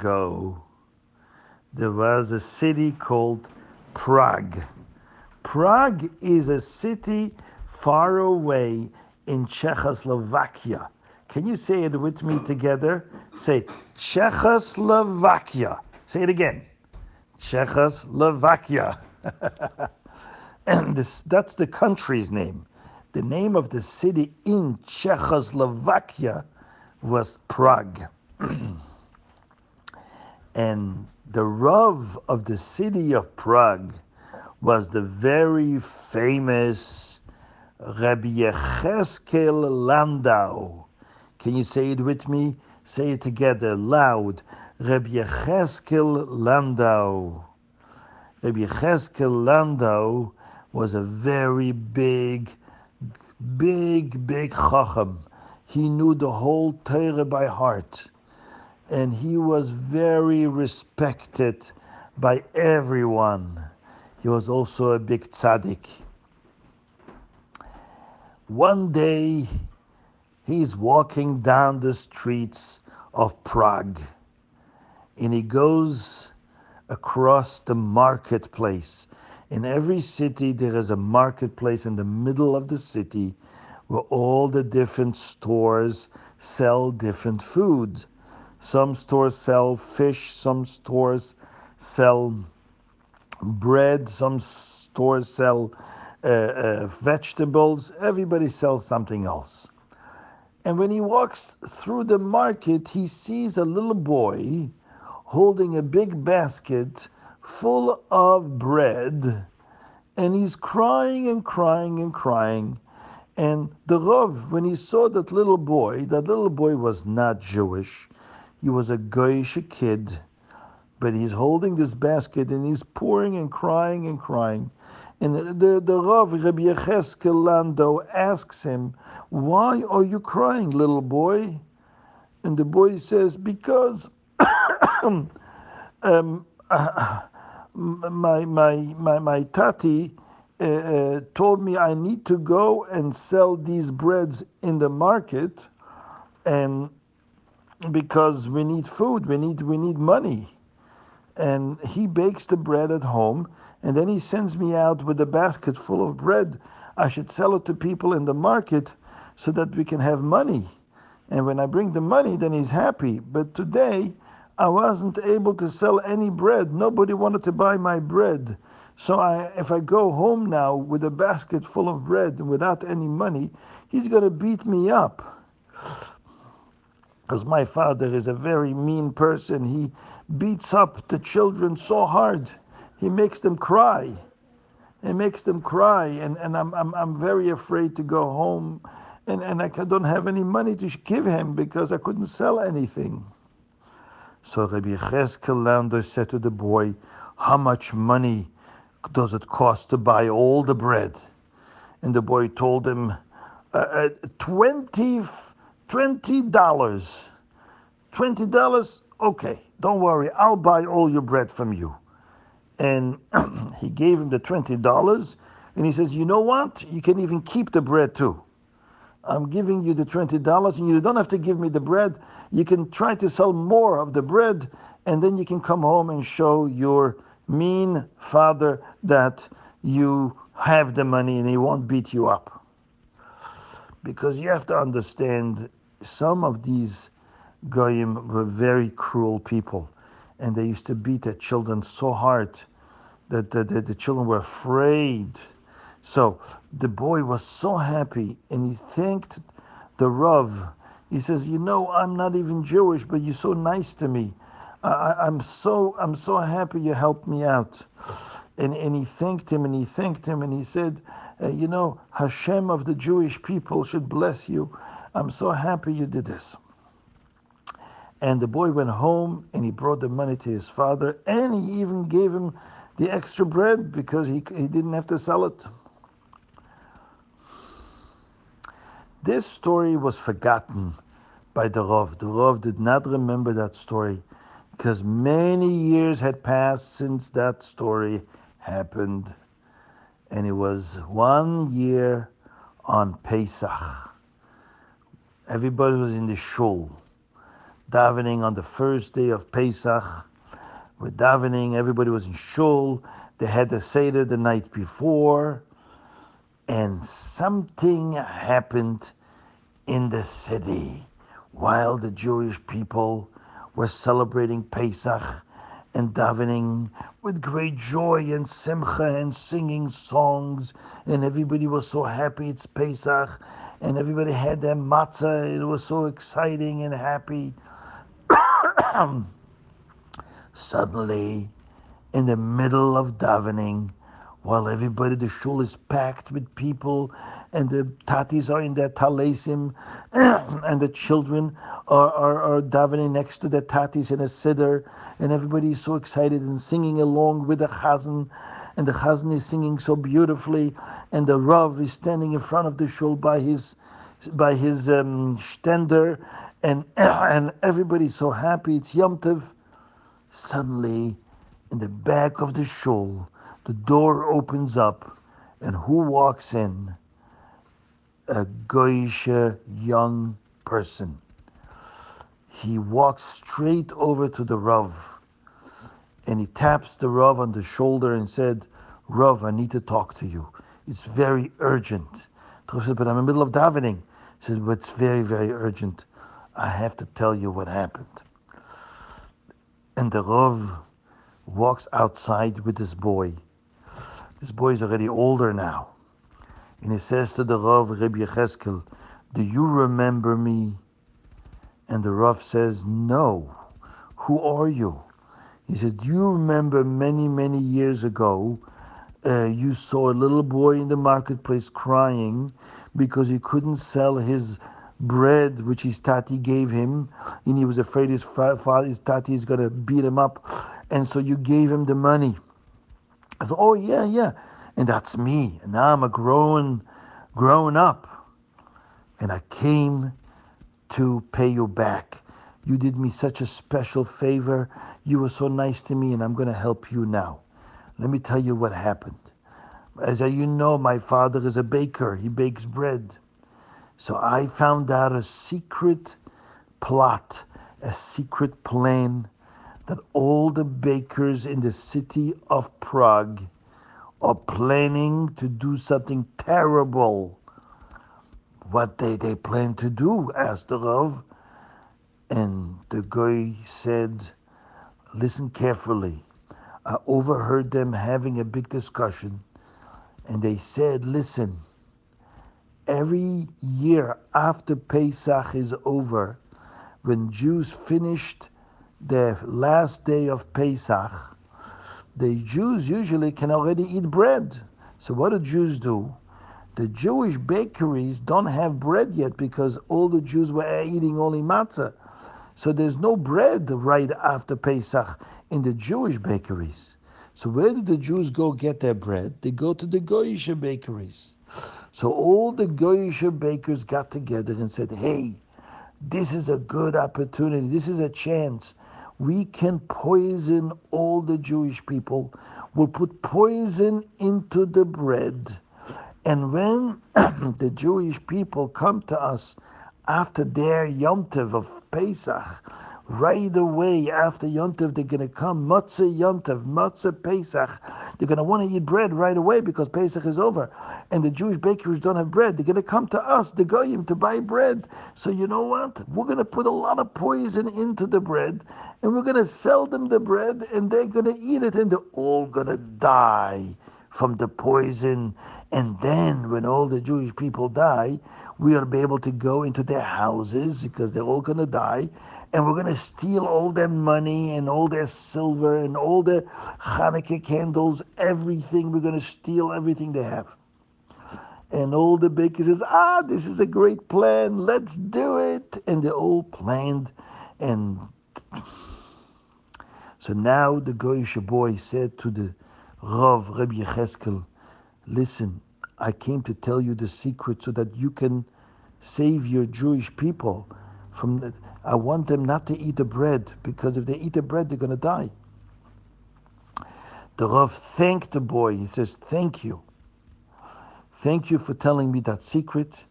Ago, there was a city called Prague. Prague is a city far away in Czechoslovakia. Can you say it with me together? Say Czechoslovakia. Say it again. Czechoslovakia. and this, that's the country's name. The name of the city in Czechoslovakia was Prague. and the Rav of the city of Prague was the very famous Rabbi Yecheskel Landau. Can you say it with me? Say it together loud. Rabbi Yecheskel Landau. Rabbi Yecheskel Landau was a very big, big, big chacham. He knew the whole Torah by heart and he was very respected by everyone. He was also a big tzaddik. One day, he's walking down the streets of Prague, and he goes across the marketplace. In every city, there is a marketplace in the middle of the city where all the different stores sell different food. Some stores sell fish, some stores sell bread, some stores sell uh, uh, vegetables. Everybody sells something else. And when he walks through the market, he sees a little boy holding a big basket full of bread, and he's crying and crying and crying. And the Rav, when he saw that little boy, that little boy was not Jewish. He was a goyish kid, but he's holding this basket and he's pouring and crying and crying. And the, the, the Rav, Rabbi Yecheskel Landau, asks him, Why are you crying, little boy? And the boy says, Because um, uh, my, my, my, my tati uh, uh, told me I need to go and sell these breads in the market. And because we need food, we need we need money. And he bakes the bread at home, and then he sends me out with a basket full of bread. I should sell it to people in the market so that we can have money. And when I bring the money, then he's happy. But today, I wasn't able to sell any bread. Nobody wanted to buy my bread. So I, if I go home now with a basket full of bread and without any money, he's going to beat me up because my father is a very mean person. He beats up the children so hard, he makes them cry. He makes them cry, and, and I'm, I'm, I'm very afraid to go home, and, and I don't have any money to give him because I couldn't sell anything. So Rabbi Cheskel Landau said to the boy, How much money does it cost to buy all the bread? And the boy told him, uh, uh, 20 $20. $20? Okay, don't worry, I'll buy all your bread from you. And he gave him the $20, and he says, You know what? You can even keep the bread too. I'm giving you the $20, and you don't have to give me the bread. You can try to sell more of the bread, and then you can come home and show your mean father that you have the money and he won't beat you up. Because you have to understand some of these goyim were very cruel people, and they used to beat their children so hard that the, the, the children were afraid. So the boy was so happy, and he thanked the Rav. He says, "You know, I'm not even Jewish, but you're so nice to me. I, am so I'm so happy you helped me out." And and he thanked him, and he thanked him, and he said, uh, "You know, Hashem of the Jewish people should bless you." I'm so happy you did this. And the boy went home and he brought the money to his father and he even gave him the extra bread because he, he didn't have to sell it. This story was forgotten by the Rav. The Rav did not remember that story because many years had passed since that story happened. And it was one year on Pesach. Everybody was in the shul. davening on the first day of Pesach. We're davening, everybody was in shul. They had the Seder the night before. And something happened in the city while the Jewish people were celebrating Pesach and davening with great joy and simcha and singing songs, and everybody was so happy it's Pesach, and everybody had their matzah. It was so exciting and happy. Suddenly, in the middle of davening, while everybody, the shul is packed with people, and the tatis are in their talesim, and the children are, are, are davening next to the tatis in a siddur, and everybody is so excited and singing along with the chazan, and the chazan is singing so beautifully, and the rav is standing in front of the shul by his by his um, stender, and and everybody's so happy. It's Yom Tov. Suddenly, in the back of the shul, the door opens up, and who walks in? A Goisha young person. He walks straight over to the Rav, and he taps the Rav on the shoulder and said, Rav, I need to talk to you. It's very urgent. The said, but I'm in the middle of davening. He said, but it's very, very urgent. I have to tell you what happened. And the Rav walks outside with this boy this boy is already older now. And he says to the Rav, Rabbi Yecheskel, Do you remember me? And the Rav says, No. Who are you? He says, Do you remember many, many years ago, uh, you saw a little boy in the marketplace crying because he couldn't sell his bread which his tati gave him, and he was afraid his father, his tati is going to beat him up, and so you gave him the money. I thought, oh yeah, yeah, and that's me. And now I'm a grown, grown up, and I came to pay you back. You did me such a special favor. You were so nice to me, and I'm going to help you now. Let me tell you what happened. As you know, my father is a baker. He bakes bread. So I found out a secret plot, a secret plan that all the bakers in the city of Prague are planning to do something terrible. What they, they plan to do? asked the Rav. And the guy said, Listen carefully. I overheard them having a big discussion, and they said, Listen, every year after Pesach is over, when Jews finished the last day of Pesach, the Jews usually can already eat bread. So what do Jews do? The Jewish bakeries don't have bread yet because all the Jews were eating only matzah. So there's no bread right after Pesach in the Jewish bakeries. So where do the Jews go get their bread? They go to the Goyish bakeries. So all the Goyish bakers got together and said, hey, this is a good opportunity. This is a chance we can poison all the Jewish people. We'll put poison into the bread. And when the Jewish people come to us after their Yom Tov of Pesach, right away after Yontiv, they're going to come Motzei Yontiv, Motzei Pesach. They're going to want to eat bread right away because Pesach is over, and the Jewish bakeries don't have bread. They're going to come to us, the goyim, to buy bread. So you know what? We're going to put a lot of poison into the bread, and we're going to sell them the bread, and they're going to eat it, and they're all going to die from the poison. And then, when all the Jewish people die, we will be able to go into their houses because they're all going to die, and we're going to steal all their money and all their silver and all their Hanukkah candles, everything. We're going to steal everything they have. And all the bakers says, ah, this is a great plan. Let's do it. And they all planned. And so now the Goyish boy said to the Rav, Rabbi Yecheskel, listen, I came to tell you the secret so that you can save your Jewish people from I want them not to eat the bread because if they eat the bread, they're going to die. The Rav thanked the boy. He says, Thank you. Thank you for telling me that secret.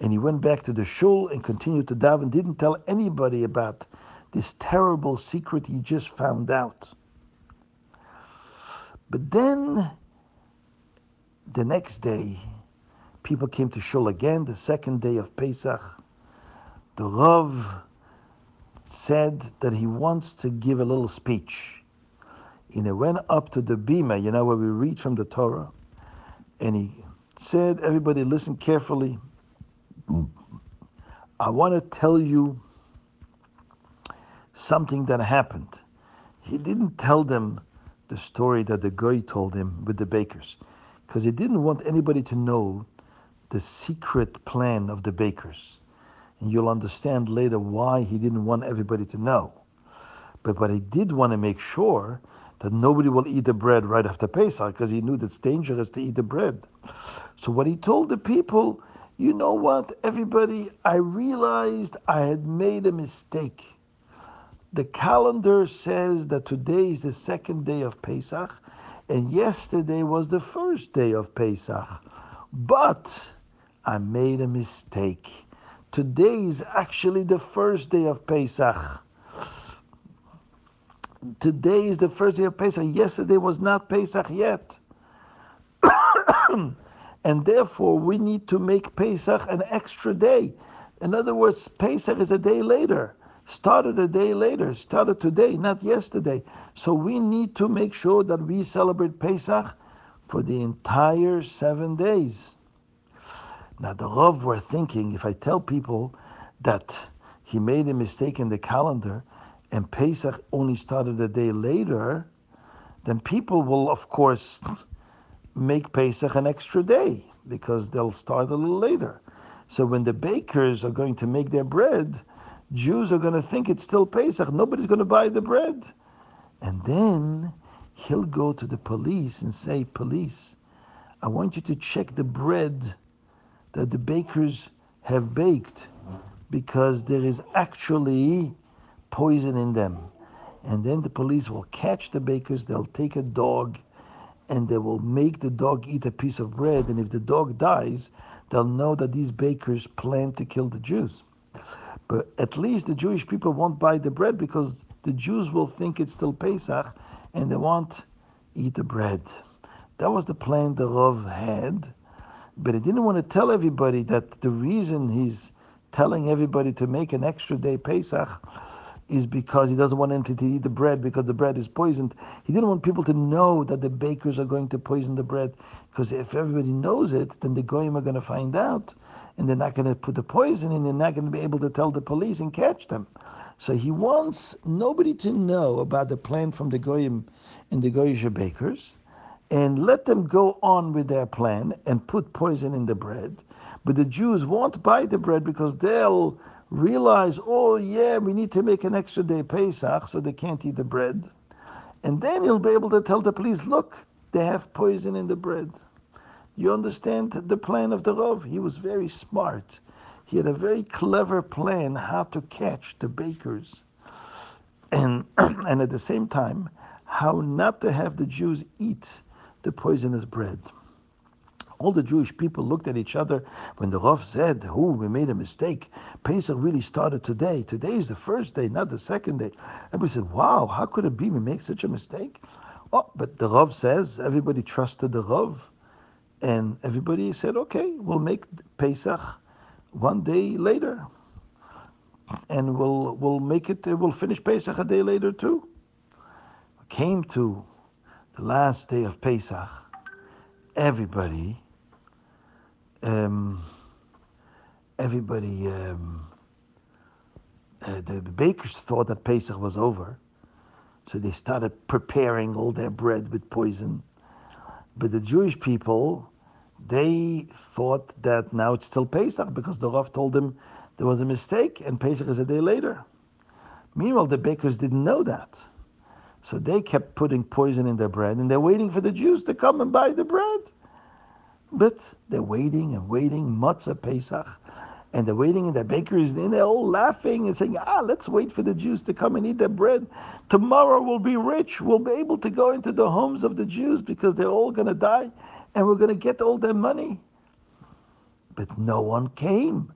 And he went back to the shul and continued to daven, didn't tell anybody about this terrible secret he just found out. But then the next day, people came to Shul again, the second day of Pesach. The Rav said that he wants to give a little speech. And he went up to the bima, you know, where we read from the Torah, and he said, Everybody listen carefully. I want to tell you something that happened. He didn't tell them the story that the guy told him with the bakers, because he didn't want anybody to know the secret plan of the bakers. And you'll understand later why he didn't want everybody to know. But what he did want to make sure that nobody will eat the bread right after Pesach because he knew that it's dangerous to eat the bread. So what he told the people, you know what, everybody, I realized I had made a mistake. The calendar says that today is the second day of Pesach, and yesterday was the first day of Pesach. But I made a mistake. Today is actually the first day of Pesach. Today is the first day of Pesach. Yesterday was not Pesach yet. and therefore, we need to make Pesach an extra day. In other words, Pesach is a day later. Started a day later, started today, not yesterday. So we need to make sure that we celebrate Pesach for the entire seven days. Now, the Rav were thinking if I tell people that he made a mistake in the calendar and Pesach only started a day later, then people will, of course, make Pesach an extra day because they'll start a little later. So when the bakers are going to make their bread, Jews are going to think it's still Pesach. Nobody's going to buy the bread. And then he'll go to the police and say, Police, I want you to check the bread that the bakers have baked because there is actually poison in them. And then the police will catch the bakers, they'll take a dog and they will make the dog eat a piece of bread. And if the dog dies, they'll know that these bakers plan to kill the Jews. But at least the Jewish people won't buy the bread because the Jews will think it's still Pesach and they won't eat the bread. That was the plan the Rav had, but he didn't want to tell everybody that the reason he's telling everybody to make an extra day Pesach is because he doesn't want them to eat the bread because the bread is poisoned. He didn't want people to know that the bakers are going to poison the bread because if everybody knows it, then the goyim are going to find out and they're not going to put the poison in, and they're not going to be able to tell the police and catch them. So he wants nobody to know about the plan from the Goyim and the Goyish bakers and let them go on with their plan and put poison in the bread. But the Jews won't buy the bread because they'll realize, oh yeah, we need to make an extra day Pesach, so they can't eat the bread. And then you'll be able to tell the police, look, they have poison in the bread. You understand the plan of the Rav? He was very smart. He had a very clever plan how to catch the bakers and, and at the same time, how not to have the Jews eat the poisonous bread. All the Jewish people looked at each other when the Rav said, "Who we made a mistake. Pesach really started today. Today is the first day, not the second day." Everybody said, "Wow, how could it be we make such a mistake?" Oh, but the Rav says everybody trusted the Rav. And everybody said, okay, we'll make Pesach one day later. And we'll, we'll make it, we'll finish Pesach a day later too. Came to the last day of Pesach, everybody, um, everybody, um, uh, the bakers thought that Pesach was over. So they started preparing all their bread with poison but the Jewish people, they thought that now it's still Pesach because the Rav told them there was a mistake and Pesach is a day later. Meanwhile, the bakers didn't know that. So they kept putting poison in their bread and they're waiting for the Jews to come and buy the bread. But they're waiting and waiting, Motzei Pesach and they're waiting in the bakeries, and they're all laughing and saying, ah, let's wait for the Jews to come and eat their bread. Tomorrow we'll be rich. We'll be able to go into the homes of the Jews because they're all going to die and we're going to get all their money. But no one came.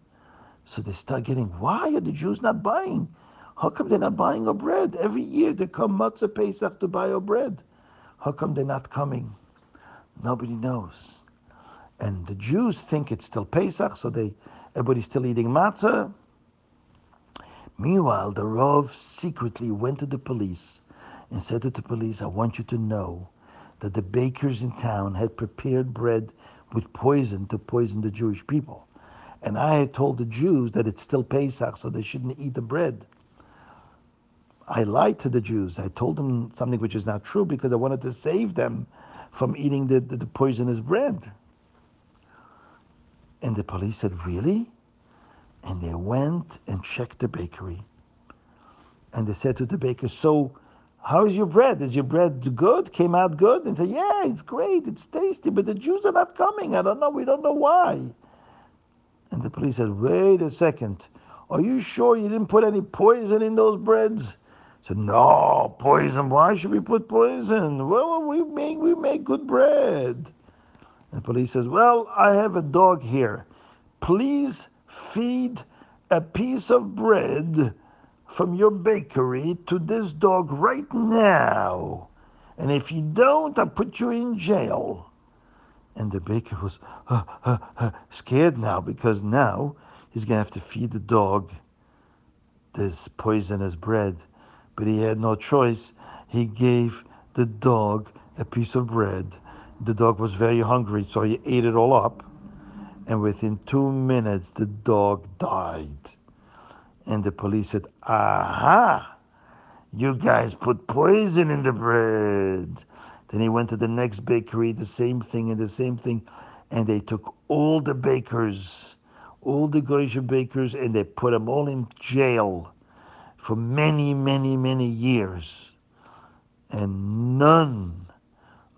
So they start getting, why are the Jews not buying? How come they're not buying our bread? Every year they come Motzei Pesach to buy our bread. How come they're not coming? Nobody knows. And the Jews think it's still Pesach, so they everybody's still eating matzah. Meanwhile, the Rav secretly went to the police and said to the police, I want you to know that the bakers in town had prepared bread with poison to poison the Jewish people. And I had told the Jews that it's still Pesach, so they shouldn't eat the bread. I lied to the Jews. I told them something which is not true because I wanted to save them from eating the, the, the poisonous bread. And the police said, Really? And they went and checked the bakery. And they said to the baker, So, how is your bread? Is your bread good? Came out good? And said, Yeah, it's great, it's tasty, but the Jews are not coming. I don't know, we don't know why. And the police said, Wait a second. Are you sure you didn't put any poison in those breads? I said, No, poison. Why should we put poison? Well, we make we make good bread. The police says, Well, I have a dog here. Please feed a piece of bread from your bakery to this dog right now. And if you don't, I'll put you in jail. And the baker was uh, uh, uh, scared now because now he's going to have to feed the dog this poisonous bread. But he had no choice. He gave the dog a piece of bread. The dog was very hungry, so he ate it all up. And within two minutes, the dog died. And the police said, Aha! You guys put poison in the bread. Then he went to the next bakery, the same thing and the same thing. And they took all the bakers, all the Goyish bakers, and they put them all in jail for many, many, many years. And none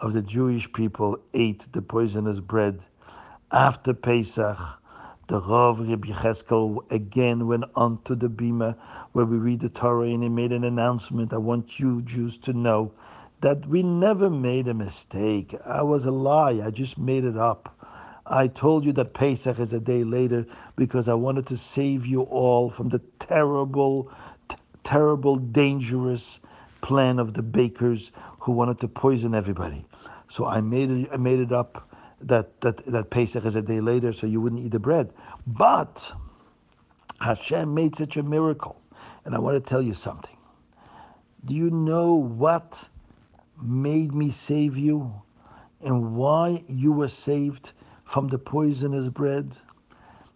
of the Jewish people ate the poisonous bread. After Pesach, the Rav Rabbi Cheskel again went on to the Bima where we read the Torah and he made an announcement. I want you Jews to know that we never made a mistake. I was a lie. I just made it up. I told you that Pesach is a day later because I wanted to save you all from the terrible, t- terrible, dangerous plan of the bakers who wanted to poison everybody. So I made it. I made it up that, that, that Pesach is a day later, so you wouldn't eat the bread. But Hashem made such a miracle. And I want to tell you something. Do you know what made me save you and why you were saved from the poisonous bread?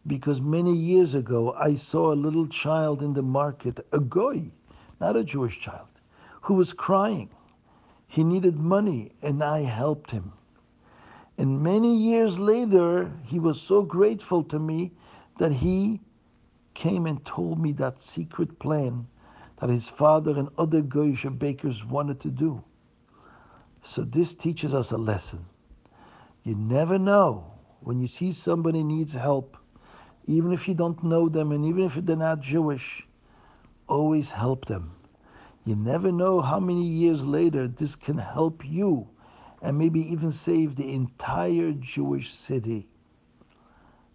Because many years ago, I saw a little child in the market, a goy, not a Jewish child, who was crying. He needed money, and I helped him. And many years later, he was so grateful to me that he came and told me that secret plan that his father and other Goyish bakers wanted to do. So this teaches us a lesson. You never know when you see somebody needs help, even if you don't know them and even if they're not Jewish, always help them. You never know how many years later this can help you and maybe even save the entire Jewish city.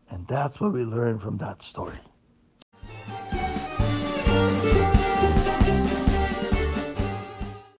And that's what we learn from that story.